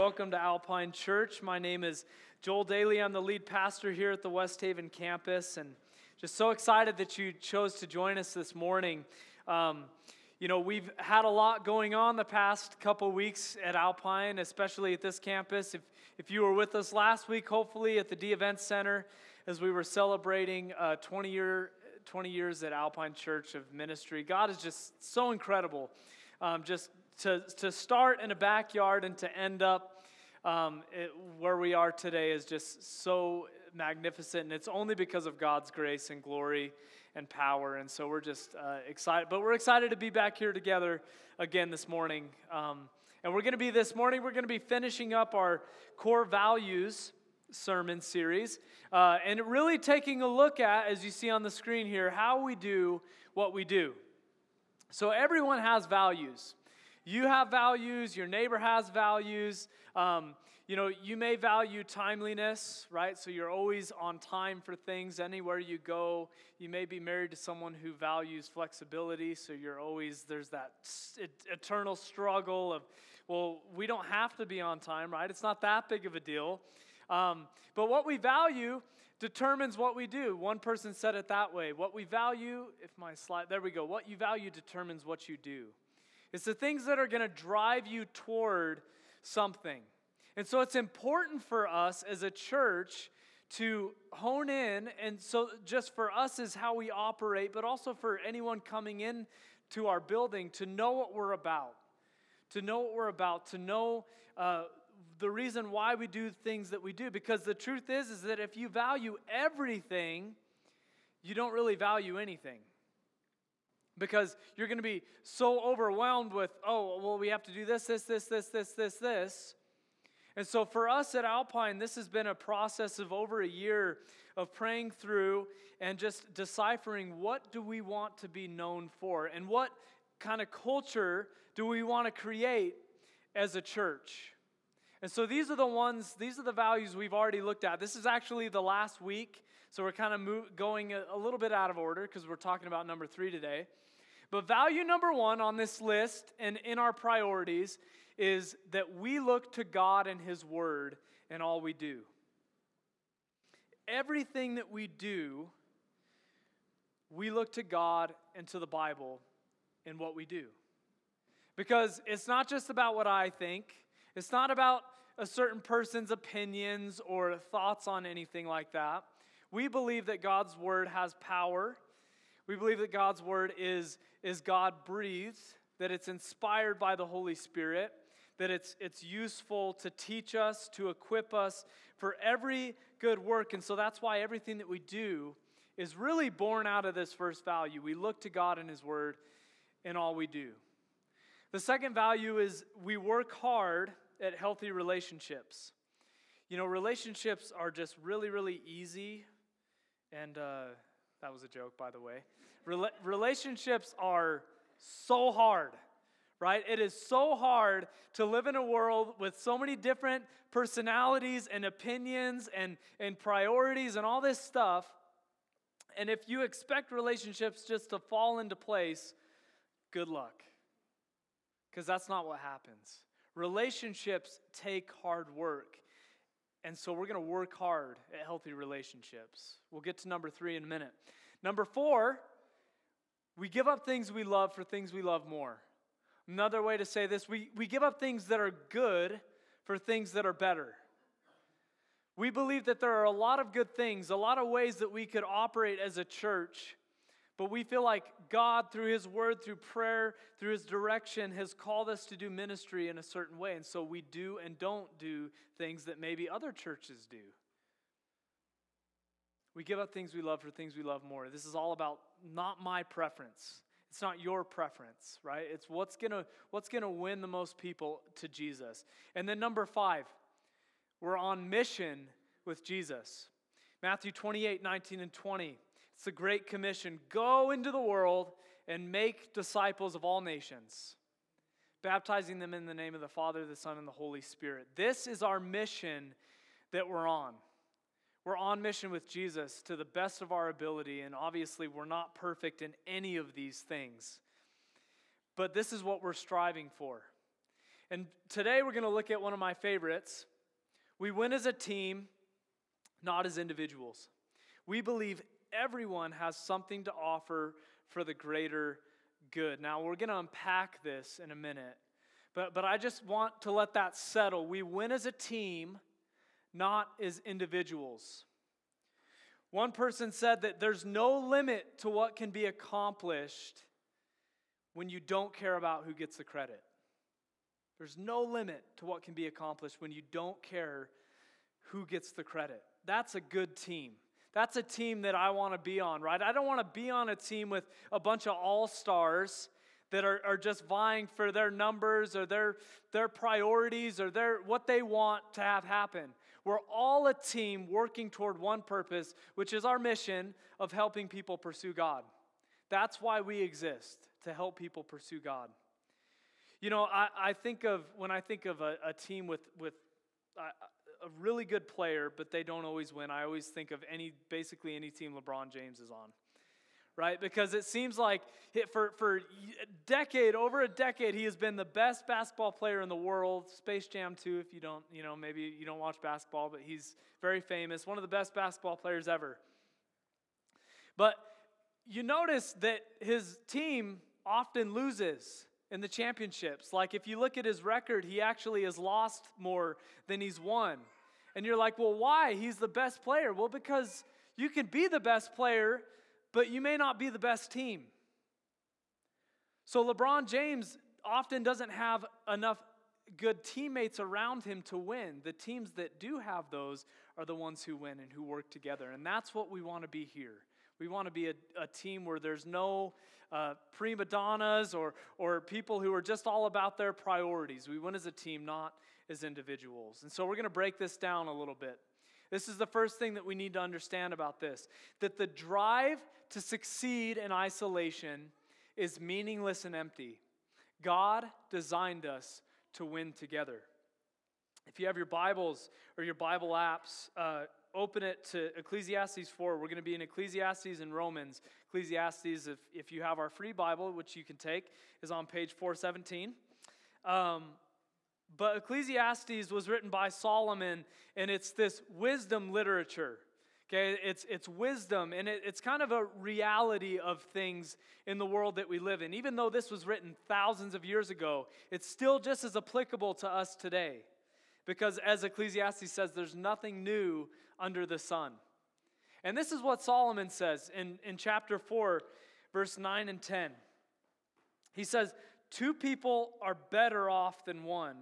Welcome to Alpine Church. My name is Joel Daly. I'm the lead pastor here at the West Haven campus, and just so excited that you chose to join us this morning. Um, you know, we've had a lot going on the past couple weeks at Alpine, especially at this campus. If, if you were with us last week, hopefully at the Dee Event Center, as we were celebrating uh, 20, year, 20 years at Alpine Church of Ministry, God is just so incredible. Um, just to, to start in a backyard and to end up um, it, where we are today is just so magnificent. And it's only because of God's grace and glory and power. And so we're just uh, excited. But we're excited to be back here together again this morning. Um, and we're going to be this morning, we're going to be finishing up our core values sermon series uh, and really taking a look at, as you see on the screen here, how we do what we do. So everyone has values. You have values, your neighbor has values. Um, you know, you may value timeliness, right? So you're always on time for things anywhere you go. You may be married to someone who values flexibility, so you're always, there's that eternal struggle of, well, we don't have to be on time, right? It's not that big of a deal. Um, but what we value determines what we do. One person said it that way. What we value, if my slide, there we go. What you value determines what you do. It's the things that are going to drive you toward something. And so it's important for us as a church to hone in, and so just for us is how we operate, but also for anyone coming in to our building to know what we're about, to know what we're about, to know uh, the reason why we do things that we do. Because the truth is, is that if you value everything, you don't really value anything because you're going to be so overwhelmed with, oh, well, we have to do this, this, this, this, this, this, this. And so for us at Alpine, this has been a process of over a year of praying through and just deciphering what do we want to be known for and what kind of culture do we want to create as a church. And so these are the ones, these are the values we've already looked at. This is actually the last week, so we're kind of move, going a, a little bit out of order because we're talking about number three today. But value number one on this list and in our priorities is that we look to God and His Word in all we do. Everything that we do, we look to God and to the Bible in what we do. Because it's not just about what I think, it's not about a certain person's opinions or thoughts on anything like that. We believe that God's Word has power we believe that God's word is, is God breathed, that it's inspired by the Holy Spirit, that it's, it's useful to teach us, to equip us for every good work. And so that's why everything that we do is really born out of this first value. We look to God and His Word in all we do. The second value is we work hard at healthy relationships. You know, relationships are just really, really easy and uh, that was a joke, by the way. Rel- relationships are so hard, right? It is so hard to live in a world with so many different personalities and opinions and, and priorities and all this stuff. And if you expect relationships just to fall into place, good luck. Because that's not what happens. Relationships take hard work. And so we're going to work hard at healthy relationships. We'll get to number three in a minute. Number four, we give up things we love for things we love more. Another way to say this, we, we give up things that are good for things that are better. We believe that there are a lot of good things, a lot of ways that we could operate as a church but we feel like God, through His word, through prayer, through His direction, has called us to do ministry in a certain way. And so we do and don't do things that maybe other churches do. We give up things we love for things we love more. This is all about not my preference. It's not your preference, right? It's what's gonna what's gonna win the most people to Jesus. And then number five, we're on mission with Jesus. Matthew 28, 19, and 20. It's the Great Commission go into the world and make disciples of all nations, baptizing them in the name of the Father, the Son, and the Holy Spirit. This is our mission that we're on. We're on mission with Jesus to the best of our ability, and obviously, we're not perfect in any of these things. But this is what we're striving for. And today we're going to look at one of my favorites. We win as a team, not as individuals. We believe everyone has something to offer for the greater good. Now, we're going to unpack this in a minute, but, but I just want to let that settle. We win as a team, not as individuals. One person said that there's no limit to what can be accomplished when you don't care about who gets the credit. There's no limit to what can be accomplished when you don't care who gets the credit. That's a good team. That's a team that I want to be on, right? I don't want to be on a team with a bunch of all stars that are, are just vying for their numbers or their, their priorities or their, what they want to have happen. We're all a team working toward one purpose, which is our mission of helping people pursue God. That's why we exist, to help people pursue God. You know, I, I think of, when I think of a, a team with, with a really good player, but they don't always win. I always think of any, basically any team LeBron James is on, right? Because it seems like for, for a decade, over a decade, he has been the best basketball player in the world. Space Jam 2, if you don't, you know, maybe you don't watch basketball, but he's very famous, one of the best basketball players ever. But you notice that his team often loses in the championships. Like if you look at his record, he actually has lost more than he's won. And you're like, well, why? He's the best player. Well, because you can be the best player, but you may not be the best team. So LeBron James often doesn't have enough good teammates around him to win. The teams that do have those are the ones who win and who work together. And that's what we want to be here. We want to be a, a team where there's no uh, prima donnas or, or people who are just all about their priorities. We win as a team, not as individuals. And so we're going to break this down a little bit. This is the first thing that we need to understand about this that the drive to succeed in isolation is meaningless and empty. God designed us to win together. If you have your Bibles or your Bible apps, uh, open it to Ecclesiastes 4. We're going to be in Ecclesiastes and Romans. Ecclesiastes, if, if you have our free Bible, which you can take, is on page 417. Um, but Ecclesiastes was written by Solomon, and it's this wisdom literature. Okay, it's, it's wisdom, and it, it's kind of a reality of things in the world that we live in. Even though this was written thousands of years ago, it's still just as applicable to us today. Because as Ecclesiastes says, there's nothing new under the sun. And this is what Solomon says in, in chapter 4, verse 9 and 10. He says, Two people are better off than one,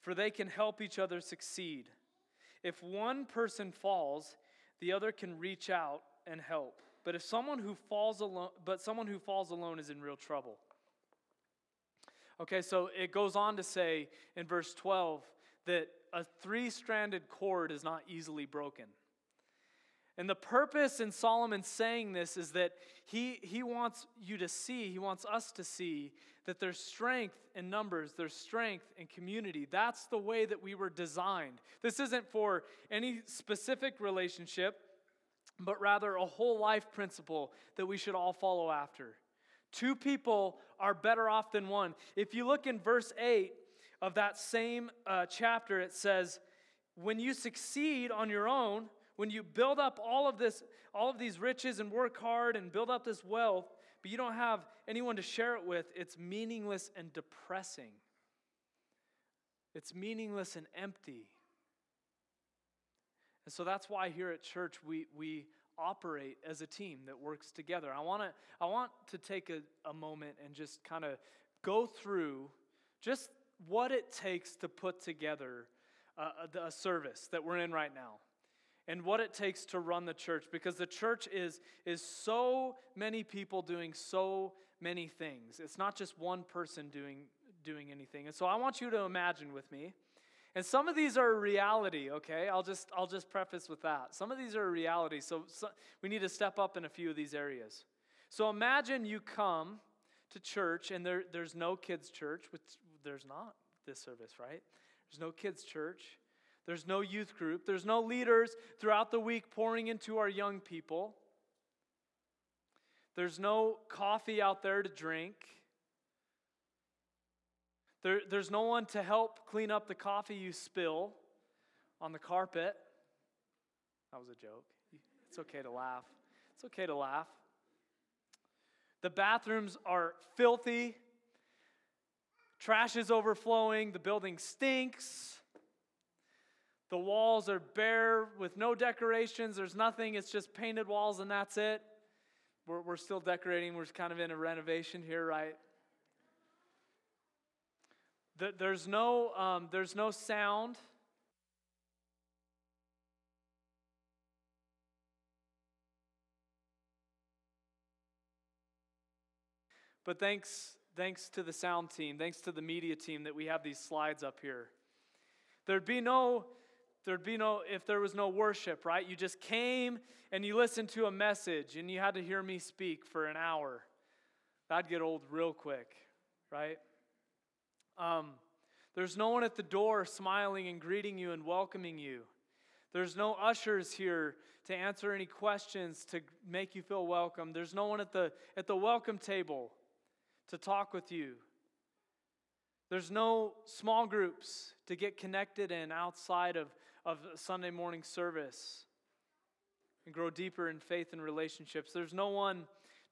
for they can help each other succeed. If one person falls, the other can reach out and help. But if someone who falls alone, but someone who falls alone is in real trouble. Okay, so it goes on to say in verse 12 that a three stranded cord is not easily broken. And the purpose in Solomon saying this is that he, he wants you to see, he wants us to see that there's strength in numbers, there's strength in community. That's the way that we were designed. This isn't for any specific relationship, but rather a whole life principle that we should all follow after. Two people are better off than one. If you look in verse 8, of that same uh, chapter, it says, When you succeed on your own, when you build up all of this, all of these riches and work hard and build up this wealth, but you don't have anyone to share it with, it's meaningless and depressing. It's meaningless and empty. And so that's why here at church we, we operate as a team that works together. I, wanna, I want to take a, a moment and just kind of go through just what it takes to put together a, a, service that we're in right now and what it takes to run the church because the church is, is so many people doing so many things. It's not just one person doing, doing anything. And so I want you to imagine with me. And some of these are a reality, okay? I'll just, I'll just preface with that. Some of these are a reality, so, so we need to step up in a few of these areas. So imagine you come to church and there, there's no kids' church, which there's not this service, right? There's no kids' church. There's no youth group. There's no leaders throughout the week pouring into our young people. There's no coffee out there to drink. There, there's no one to help clean up the coffee you spill on the carpet. That was a joke. It's okay to laugh. It's okay to laugh. The bathrooms are filthy. Trash is overflowing. The building stinks. The walls are bare with no decorations. There's nothing. It's just painted walls and that's it. We're, we're still decorating. We're kind of in a renovation here, right? There's no, um, there's no sound. But thanks, thanks to the sound team, thanks to the media team that we have these slides up here. There'd be no, there'd be no, if there was no worship, right? You just came and you listened to a message and you had to hear me speak for an hour. That'd get old real quick, right? Um, there's no one at the door smiling and greeting you and welcoming you. There's no ushers here to answer any questions to make you feel welcome. There's no one at the, at the welcome table to talk with you. There's no small groups to get connected in outside of, of Sunday morning service and grow deeper in faith and relationships. There's no one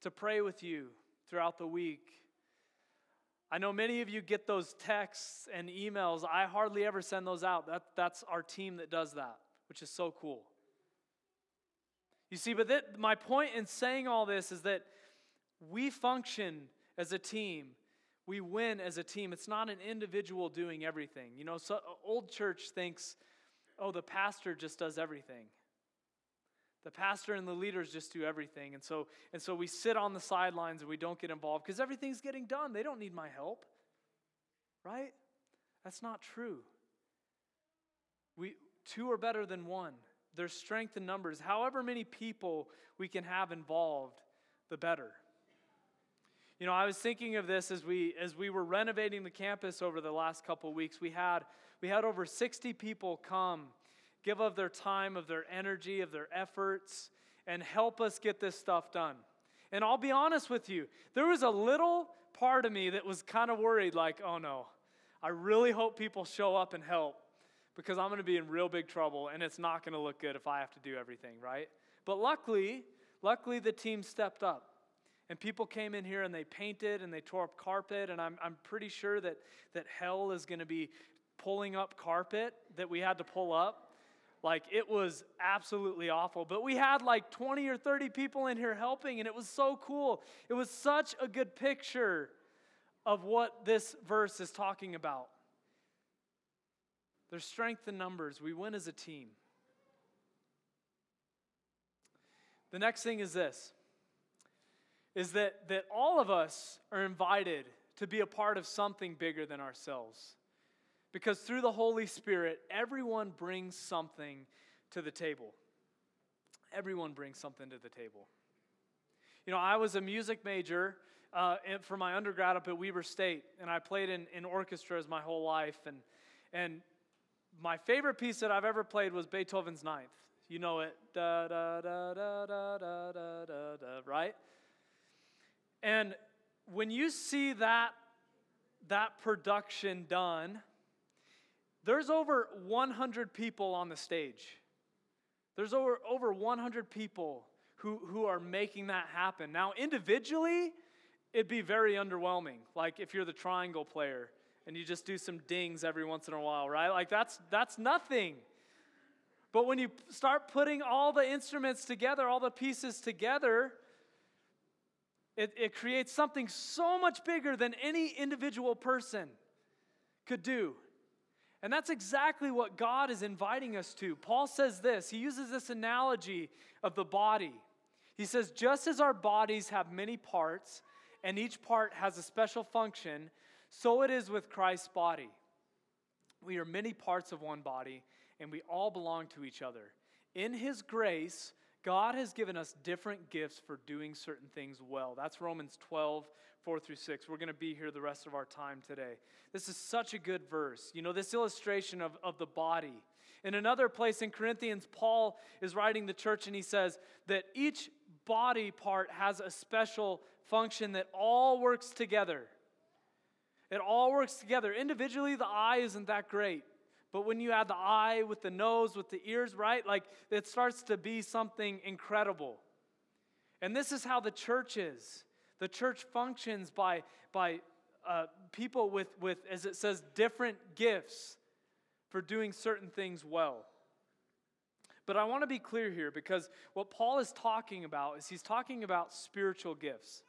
to pray with you throughout the week. I know many of you get those texts and emails. I hardly ever send those out. That, that's our team that does that, which is so cool. You see, but that, my point in saying all this is that we function as a team. We win as a team. It's not an individual doing everything. You know, so old church thinks, oh, the pastor just does everything. The pastor and the leaders just do everything. And so, and so we sit on the sidelines and we don't get involved because everything's getting done. They don't need my help. Right? That's not true. We, two are better than one. There's strength in numbers. However many people we can have involved, the better. You know, I was thinking of this as we as we were renovating the campus over the last couple weeks. We had we had over 60 people come give of their time, of their energy, of their efforts, and help us get this stuff done. And I'll be honest with you, there was a little part of me that was kind of worried like, oh no, I really hope people show up and help because I'm going to be in real big trouble and it's not going to look good if I have to do everything, right? But luckily, luckily the team stepped up. And people came in here and they painted and they tore up carpet. And I'm, I'm pretty sure that, that hell is going to be pulling up carpet that we had to pull up like it was absolutely awful. But we had like 20 or 30 people in here helping, and it was so cool. It was such a good picture of what this verse is talking about. There's strength in numbers. We win as a team. The next thing is this is that, that all of us are invited to be a part of something bigger than ourselves. Because through the Holy Spirit, everyone brings something to the table. Everyone brings something to the table. You know, I was a music major uh, for my undergrad up at Weber State, and I played in, in orchestras my whole life. And, and my favorite piece that I've ever played was Beethoven's Ninth. You know it. Da, da, da, da, da, da, da, da, right? And when you see that that production done, there's over 100 people on the stage. There's over, over 100 people who, who are making that happen. Now, individually, it'd be very underwhelming. Like if you're the triangle player and you just do some dings every once in a while, right? Like that's, that's nothing. But when you start putting all the instruments together, all the pieces together, it, it creates something so much bigger than any individual person could do. And that's exactly what God is inviting us to. Paul says this, he uses this analogy of the body. He says, just as our bodies have many parts, and each part has a special function, so it is with Christ's body. We are many parts of one body, and we all belong to each other. In his grace, God has given us different gifts for doing certain things well. That's Romans 12, 4 through 6. We're going to be here the rest of our time today. This is such a good verse. You know, this illustration of, of the body. In another place in Corinthians, Paul is writing the church and he says that each body part has a special function that all works together. It all works together. Individually, the eye isn't that great. But when you add the eye with the nose, with the ears, right? Like it starts to be something incredible. And this is how the church is. The church functions by, by uh, people with, with, as it says, different gifts for doing certain things well. But I want to be clear here because what Paul is talking about is he's talking about spiritual gifts.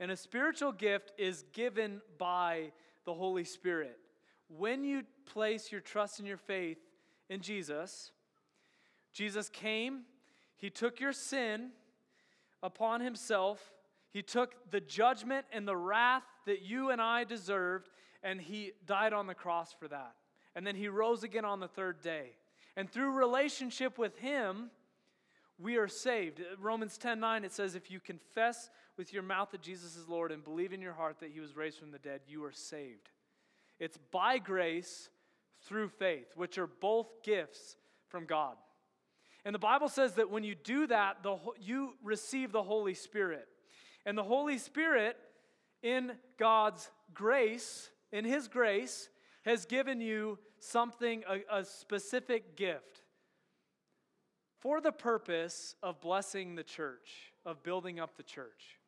And a spiritual gift is given by the Holy Spirit. When you place your trust and your faith in Jesus, Jesus came, he took your sin upon himself, he took the judgment and the wrath that you and I deserved, and he died on the cross for that. And then he rose again on the third day. And through relationship with him, we are saved. Romans 10 9, it says, If you confess with your mouth that Jesus is Lord and believe in your heart that he was raised from the dead, you are saved. It's by grace through faith, which are both gifts from God. And the Bible says that when you do that, the, you receive the Holy Spirit. And the Holy Spirit, in God's grace, in His grace, has given you something, a, a specific gift for the purpose of blessing the church, of building up the church.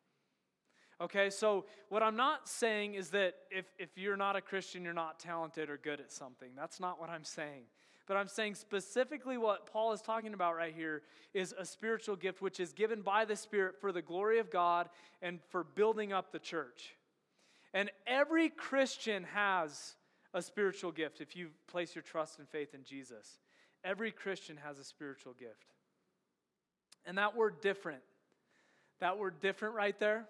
Okay, so what I'm not saying is that if, if you're not a Christian, you're not talented or good at something. That's not what I'm saying. But I'm saying specifically what Paul is talking about right here is a spiritual gift which is given by the Spirit for the glory of God and for building up the church. And every Christian has a spiritual gift if you place your trust and faith in Jesus. Every Christian has a spiritual gift. And that word different, that word different right there,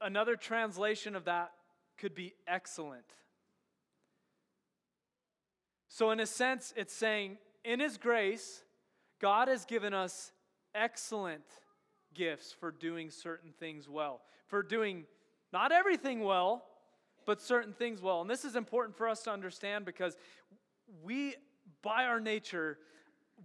Another translation of that could be excellent. So, in a sense, it's saying, in His grace, God has given us excellent gifts for doing certain things well, for doing not everything well, but certain things well. And this is important for us to understand because we, by our nature,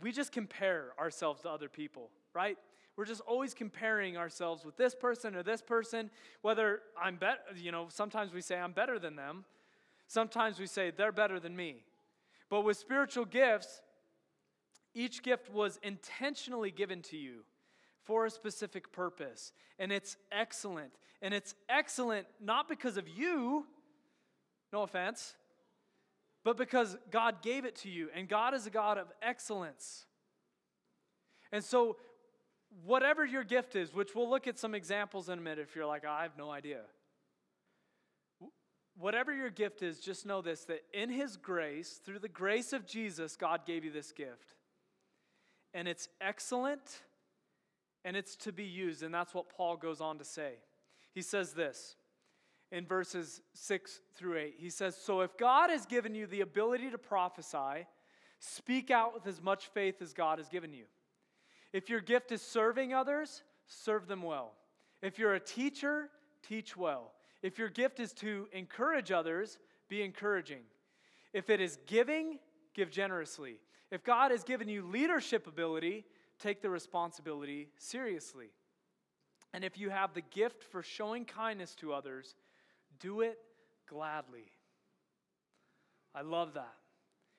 we just compare ourselves to other people, right? We're just always comparing ourselves with this person or this person, whether I'm better, you know, sometimes we say I'm better than them. Sometimes we say they're better than me. But with spiritual gifts, each gift was intentionally given to you for a specific purpose. And it's excellent. And it's excellent not because of you, no offense, but because God gave it to you. And God is a God of excellence. And so whatever your gift is, which we'll look at some examples in a minute if you're like, I have no idea. Whatever your gift is, just know this that in His grace, through the grace of Jesus, God gave you this gift. And it's excellent and it's to be used. And that's what Paul goes on to say. He says this in verses 6 through 8. He says, So if God has given you the ability to prophesy, speak out with as much faith as God has given you. If your gift is serving others, serve them well. If you're a teacher, teach well. If your gift is to encourage others, be encouraging. If it is giving, give generously. If God has given you leadership ability, take the responsibility seriously. And if you have the gift for showing kindness to others, do it gladly. I love that.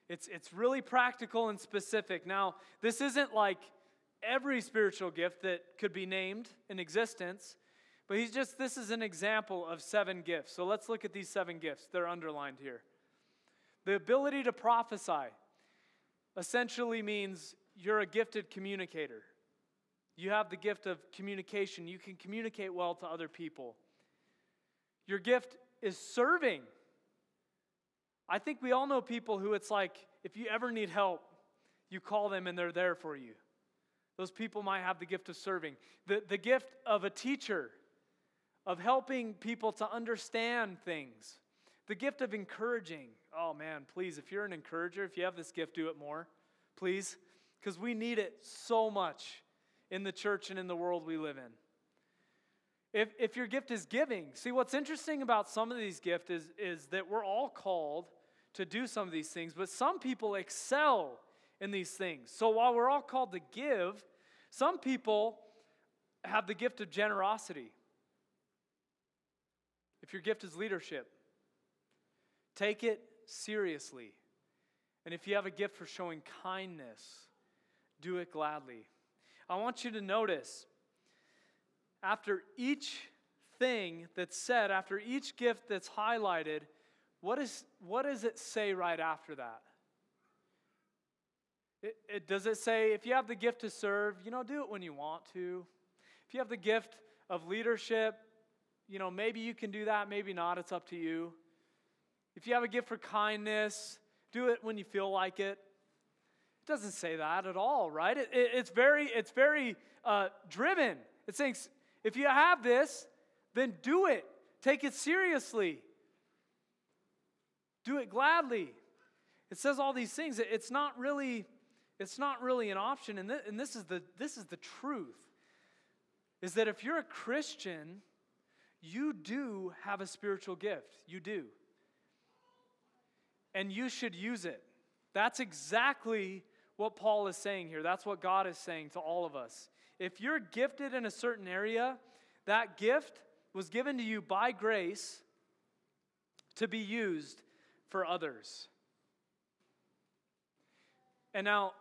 It's, it's really practical and specific. Now, this isn't like every spiritual gift that could be named in existence, but he's just, this is an example of seven gifts. So let's look at these seven gifts. They're underlined here. The ability to prophesy essentially means you're a gifted communicator. You have the gift of communication. You can communicate well to other people. Your gift is serving. I think we all know people who it's like, if you ever need help, you call them and they're there for you. Those people might have the gift of serving, the, the gift of a teacher, of helping people to understand things, the gift of encouraging. Oh man, please, if you're an encourager, if you have this gift, do it more, please, because we need it so much in the church and in the world we live in. If, if your gift is giving, see what's interesting about some of these gifts is, is that we're all called to do some of these things, but some people excel in these things. So while we're all called to give, some people have the gift of generosity. if your gift is leadership, take it seriously. And if you have a gift for showing kindness, do it gladly. I want you to notice after each thing that's said, after each gift that's highlighted, what, is, what does it say right after that? It, it, does it say, if you have the gift to serve, you know, do it when you want to? If you have the gift of leadership, you know, maybe you can do that, maybe not, it's up to you. If you have a gift for kindness, do it when you feel like it. It doesn't say that at all, right? It, it, it's very, it's very uh, driven. It's saying, if you have this, then do it. Take it seriously. Do it gladly. It says all these things. It's not really, it's not really an option. And, th- and this, is the, this is the truth. Is that if you're a Christian, you do have a spiritual gift. You do. And you should use it. That's exactly what Paul is saying here. That's what God is saying to all of us. If you're gifted in a certain area, that gift was given to you by grace to be used for others. And now,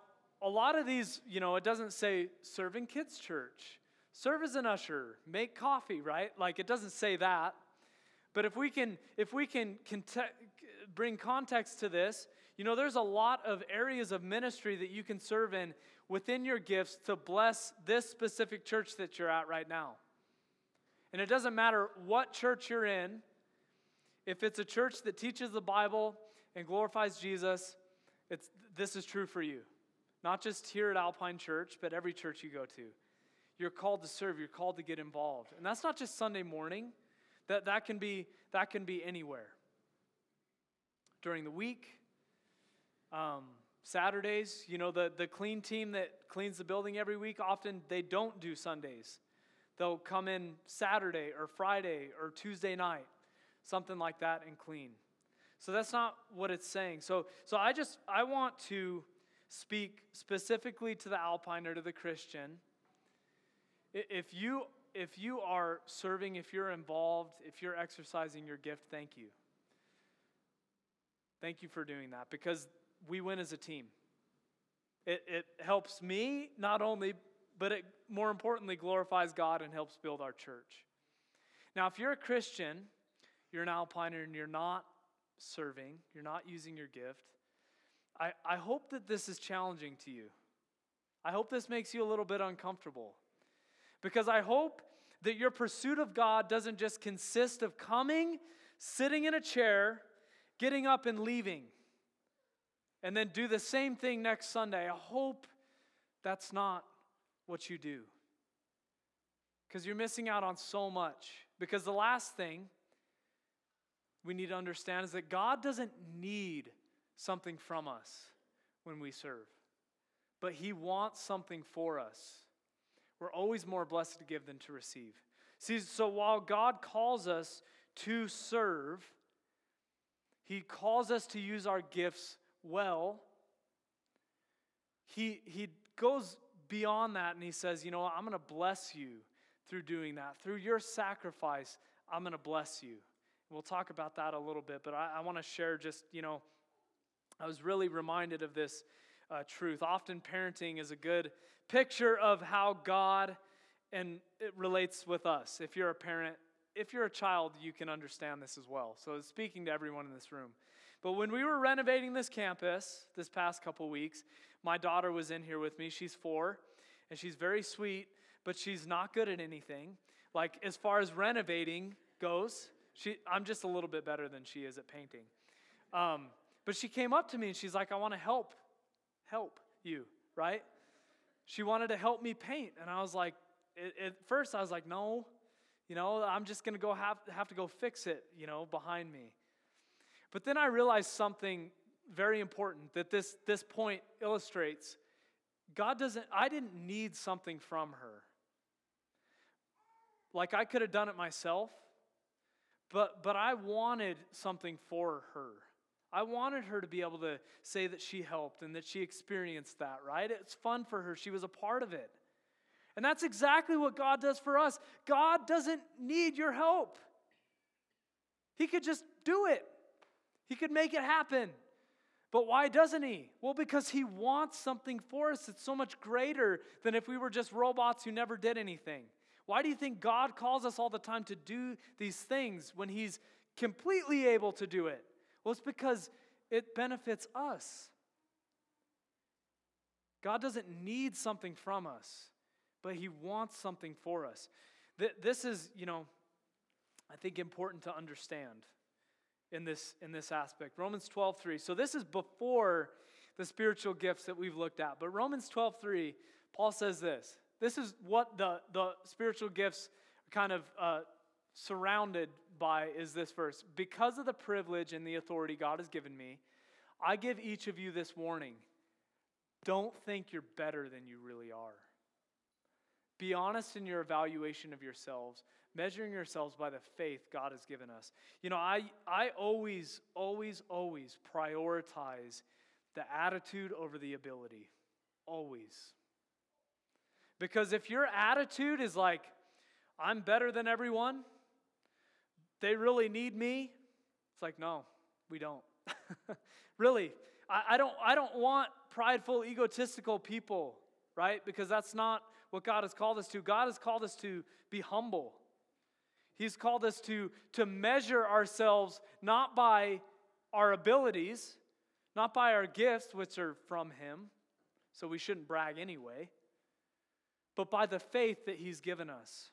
a lot of these, you know, it doesn't say serve in kids' church, serve as an usher, make coffee, right? Like it doesn't say that. But if we can, if we can bring context to this, you know, there's a lot of areas of ministry that you can serve in within your gifts to bless this specific church that you're at right now. And it doesn't matter what church you're in, if it's a church that teaches the Bible and glorifies Jesus, it's, this is true for you. Not just here at Alpine Church, but every church you go to. You're called to serve, you're called to get involved. And that's not just Sunday morning. That, that, can be, that can be anywhere. During the week, um, Saturdays, you know, the, the clean team that cleans the building every week, often they don't do Sundays. They'll come in Saturday or Friday or Tuesday night, something like that, and clean. So that's not what it's saying. So, so I just I want to speak specifically to the Alpine or to the Christian. If you if you are serving, if you're involved, if you're exercising your gift, thank you. Thank you for doing that because we win as a team. It, it helps me not only but it more importantly glorifies God and helps build our church. Now, if you're a Christian, you're an Alpiner and you're not serving, you're not using your gift, I, I hope that this is challenging to you. I hope this makes you a little bit uncomfortable. Because I hope that your pursuit of God doesn't just consist of coming, sitting in a chair, getting up, and leaving, and then do the same thing next Sunday. I hope that's not what you do. Because you're missing out on so much. Because the last thing we need to understand is that God doesn't need something from us when we serve, but He wants something for us. We're always more blessed to give than to receive. See, so while God calls us to serve, He calls us to use our gifts well. He, he goes beyond that and he says, You know what? I'm going to bless you through doing that. Through your sacrifice, I'm going to bless you. We'll talk about that a little bit, but I, I want to share just, you know, I was really reminded of this uh, truth. Often parenting is a good picture of how God and it relates with us. If you're a parent, if you're a child, you can understand this as well. So, speaking to everyone in this room. But when we were renovating this campus this past couple weeks, my daughter was in here with me. She's four, and she's very sweet, but she's not good at anything. Like, as far as renovating goes, she, I'm just a little bit better than she is at painting. Um, but she came up to me and she's like, I want to help, help you, right? She wanted to help me paint. And I was like, at first, I was like, no, you know, I'm just going to go have, have to go fix it, you know, behind me. But then I realized something very important that this, this point illustrates. God doesn't, I didn't need something from her. Like I could have done it myself, but, but I wanted something for her. I wanted her to be able to say that she helped and that she experienced that, right? It's fun for her. She was a part of it. And that's exactly what God does for us. God doesn't need your help. He could just do it, He could make it happen. But why doesn't He? Well, because He wants something for us that's so much greater than if we were just robots who never did anything. Why do you think God calls us all the time to do these things when He's completely able to do it? Well, it's because it benefits us. God doesn't need something from us, but He wants something for us. This is, you know, I think important to understand in this, in this aspect. Romans 12, 3. So this is before the spiritual gifts that we've looked at. But Romans 12, 3, Paul says this. This is what the, the spiritual gifts kind of uh, surrounded by is this verse. Because of the privilege and the authority God has given me, I give each of you this warning. Don't think you're better than you really are. Be honest in your evaluation of yourselves, measuring yourselves by the faith God has given us. You know, I, I always, always, always prioritize the attitude over the ability. Always. Because if your attitude is like, I'm better than everyone, they really need me, it's like, no, we don't. really, I, I, don't, I don't want prideful, egotistical people, right? Because that's not what God has called us to. God has called us to be humble. He's called us to, to measure ourselves not by our abilities, not by our gifts, which are from Him, so we shouldn't brag anyway, but by the faith that He's given us.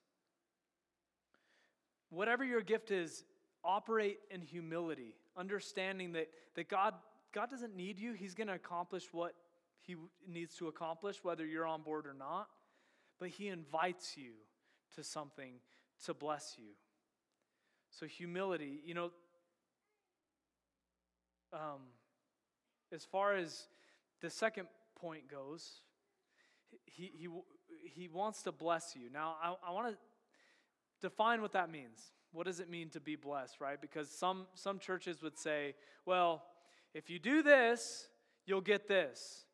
Whatever your gift is, operate in humility, understanding that, that God, God doesn't need you. He's going to accomplish what He needs to accomplish, whether you're on board or not but He invites you to something to bless you. So, humility, you know, um, as far as the second point goes, he, he, he wants to bless you. Now, I, I want to define what that means. What does it mean to be blessed, right? Because some, some churches would say, well, if you do this, you'll get this.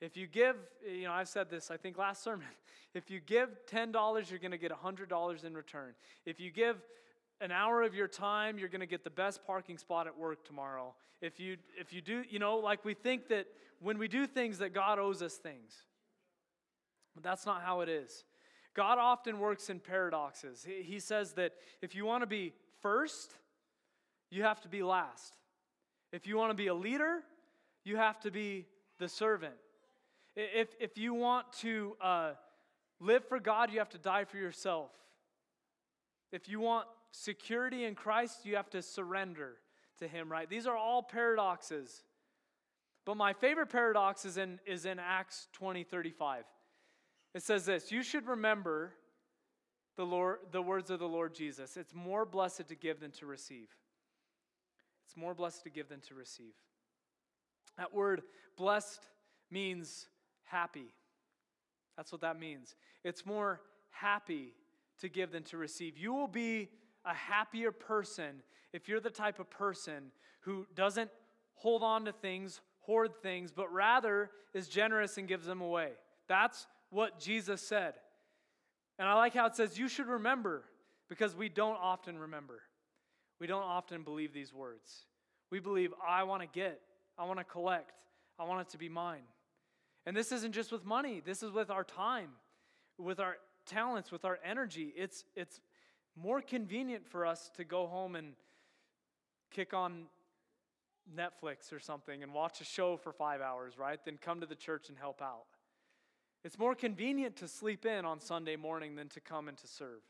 If you give, you know, I've said this, I think last sermon. If you give $10, you're going to get $100 in return. If you give an hour of your time, you're going to get the best parking spot at work tomorrow. If you, if you do, you know, like we think that when we do things that God owes us things. But that's not how it is. God often works in paradoxes. He, says that if you want to be first, you have to be last. If you want to be a leader, you have to be the servant. If, if you want to uh, live for God, you have to die for yourself. If you want security in Christ, you have to surrender to Him, right? These are all paradoxes. But my favorite paradox is in, is in Acts 20 35. It says this You should remember the, Lord, the words of the Lord Jesus. It's more blessed to give than to receive. It's more blessed to give than to receive. That word blessed means happy. That's what that means. It's more happy to give than to receive. You will be a happier person if you're the type of person who doesn't hold on to things, hoard things, but rather is generous and gives them away. That's what Jesus said. And I like how it says, You should remember, because we don't often remember. We don't often believe these words. We believe, I want to get, I want to collect, I want it to be mine. And this isn't just with money, this is with our time, with our talents, with our energy. It's, it's more convenient for us to go home and kick on Netflix or something and watch a show for five hours, right? Than come to the church and help out. It's more convenient to sleep in on Sunday morning than to come and to serve.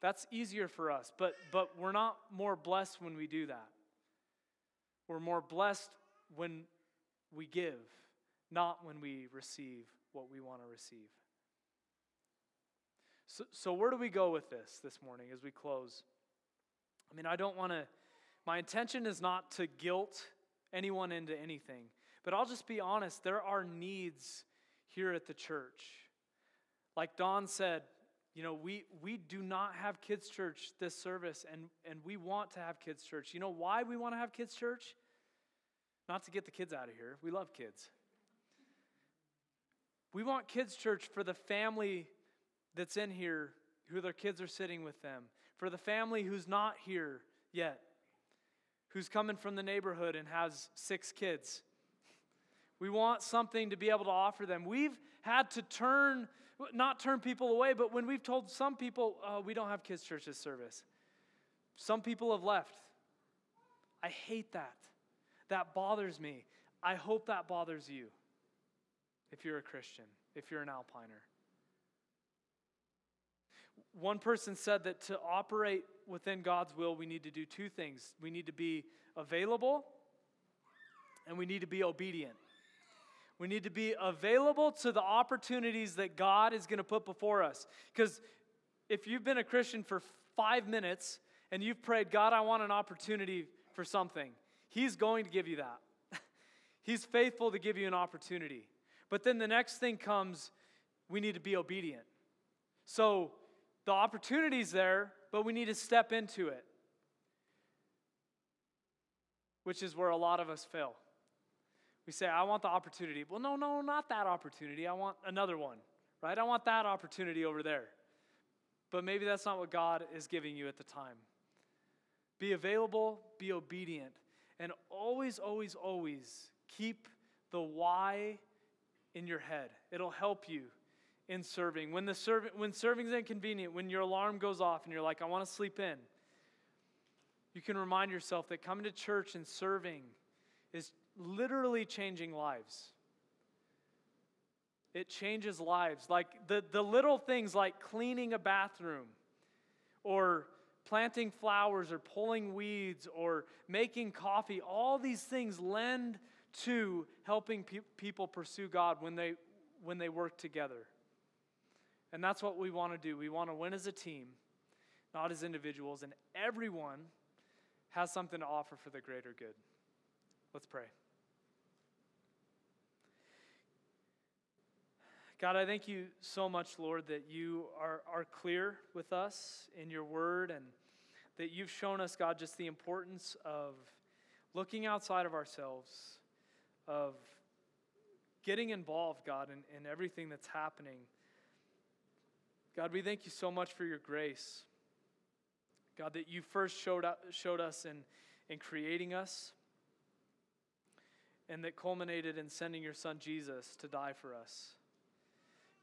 That's easier for us, but, but we're not more blessed when we do that. We're more blessed when we give not when we receive what we want to receive. So, so where do we go with this this morning as we close? I mean, I don't want to, my intention is not to guilt anyone into anything, but I'll just be honest. There are needs here at the church. Like Don said, you know, we, we do not have kids' church this service, and, and we want to have kids' church. You know why we want to have kids' church? Not to get the kids out of here. We love kids. We want kids' church for the family that's in here who their kids are sitting with them, for the family who's not here yet who's coming from the neighborhood and has six kids. We want something to be able to offer them. We've had to turn, not turn people away, but when we've told some people, oh, we don't have kids' church service, some people have left. I hate that. That bothers me. I hope that bothers you if you're a Christian, if you're an Alpiner. One person said that to operate within God's will, we need to do two things we need to be available and we need to be obedient. We need to be available to the opportunities that God is going to put before us. Because if you've been a Christian for five minutes and you've prayed, God, I want an opportunity for something, He's going to give you that. He's faithful to give you an opportunity. But then the next thing comes, we need to be obedient. So the opportunity's there, but we need to step into it, which is where a lot of us fail. We say, I want the opportunity. Well, no, no, not that opportunity. I want another one, right? I want that opportunity over there. But maybe that's not what God is giving you at the time. Be available, be obedient, and always, always, always keep the why in your head. It'll help you in serving. When, the serv- when serving is inconvenient, when your alarm goes off and you're like, I want to sleep in, you can remind yourself that coming to church and serving is literally changing lives. It changes lives. Like the, the little things like cleaning a bathroom or planting flowers or pulling weeds or making coffee, all these things lend to helping pe- people pursue God when they, when they work together. And that's what we want to do. We want to win as a team, not as individuals, and everyone has something to offer for the greater good. Let's pray. God, I thank you so much, Lord, that you are, are clear with us in your word and that you've shown us, God, just the importance of looking outside of ourselves, of getting involved, God, in, in everything that's happening. God, we thank you so much for your grace. God, that you first showed, up, showed us in, in creating us, and that culminated in sending your son Jesus to die for us.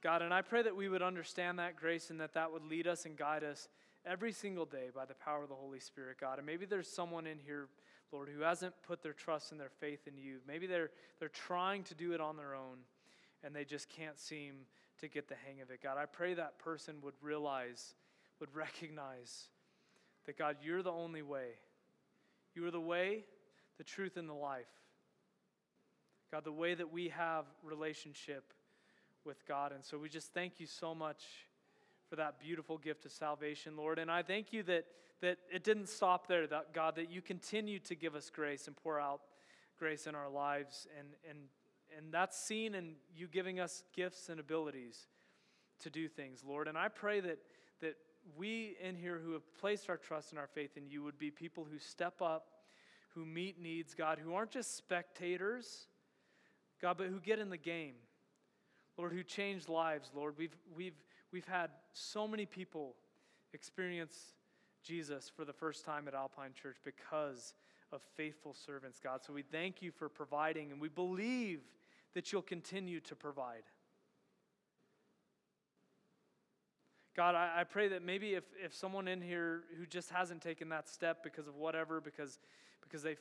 God, and I pray that we would understand that grace and that that would lead us and guide us every single day by the power of the Holy Spirit, God. And maybe there's someone in here, Lord, who hasn't put their trust and their faith in you. Maybe they're, they're trying to do it on their own and they just can't seem to get the hang of it. God, I pray that person would realize, would recognize that, God, you're the only way. You are the way, the truth, and the life. God, the way that we have relationship with God. And so we just thank you so much for that beautiful gift of salvation, Lord. And I thank you that, that it didn't stop there, that God, that you continue to give us grace and pour out grace in our lives. And, and, and that's seen in you giving us gifts and abilities to do things, Lord. And I pray that, that we in here who have placed our trust and our faith in you would be people who step up, who meet needs, God, who aren't just spectators, God, but who get in the game Lord, who changed lives, Lord. We've, we've, we've had so many people experience Jesus for the first time at Alpine Church because of faithful servants, God. So we thank you for providing, and we believe that you'll continue to provide. God, I, I, pray that maybe if, if someone in here who just hasn't taken that step because of whatever, because, because they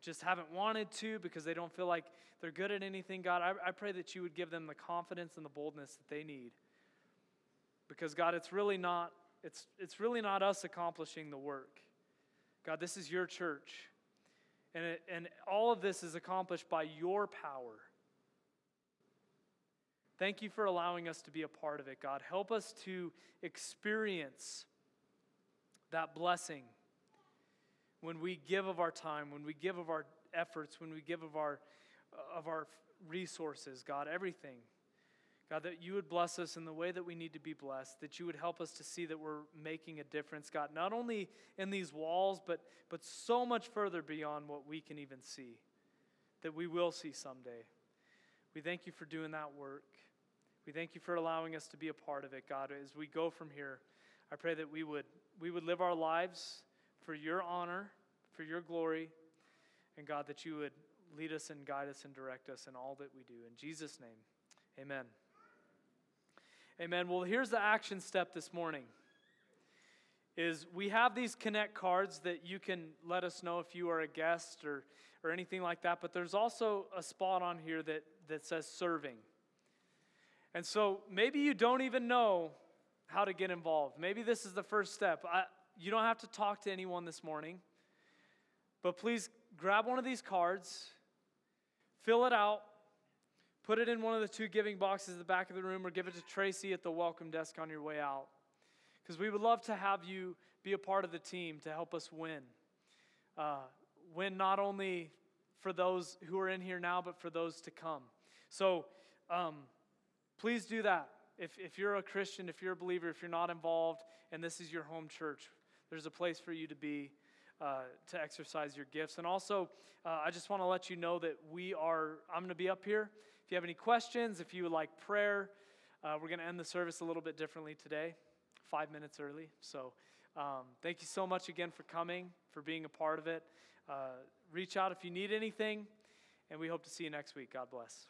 just haven't wanted to because they don't feel like they're good at anything, God, I, I pray that you would give them the confidence and the boldness that they need. Because God, it's really not it's it's really not us accomplishing the work. God, this is your church. And, it, and all of this is accomplished by your power. Thank you for allowing us to be a part of it, God. Help us to experience that blessing when we give of our time, when we give of our efforts, when we give of our, of our resources, God, everything. God, that you would bless us in the way that we need to be blessed, that you would help us to see that we're making a difference, God, not only in these walls, but, but so much further beyond what we can even see, that we will see someday. We thank you for doing that work. We thank you for allowing us to be a part of it, God. As we go from here, I pray that we would, we would live our lives for your honor, for your glory, and God, that you would lead us and guide us and direct us in all that we do. In Jesus' name, amen. Amen. Well, here's the action step this morning. Is we have these connect cards that you can let us know if you are a guest or, or anything like that, but there's also a spot on here that, that says serving. And so maybe you don't even know how to get involved. Maybe this is the first step. I, you don't have to talk to anyone this morning, but please grab one of these cards, fill it out, put it in one of the two giving boxes at the back of the room, or give it to Tracy at the welcome desk on your way out. Because we would love to have you be a part of the team to help us win. Uh, win not only for those who are in here now, but for those to come. So um, please do that if, if you're a Christian, if you're a believer, if you're not involved, and this is your home church, there's a place for you to be uh, to exercise your gifts. And also, uh, I just want to let you know that we are, I'm going to be up here. If you have any questions, if you would like prayer, uh, we're going to end the service a little bit differently today, five minutes early. So, um, thank you so much again for coming, for being a part of it. Uh, reach out if you need anything, and we hope to see you next week. God bless.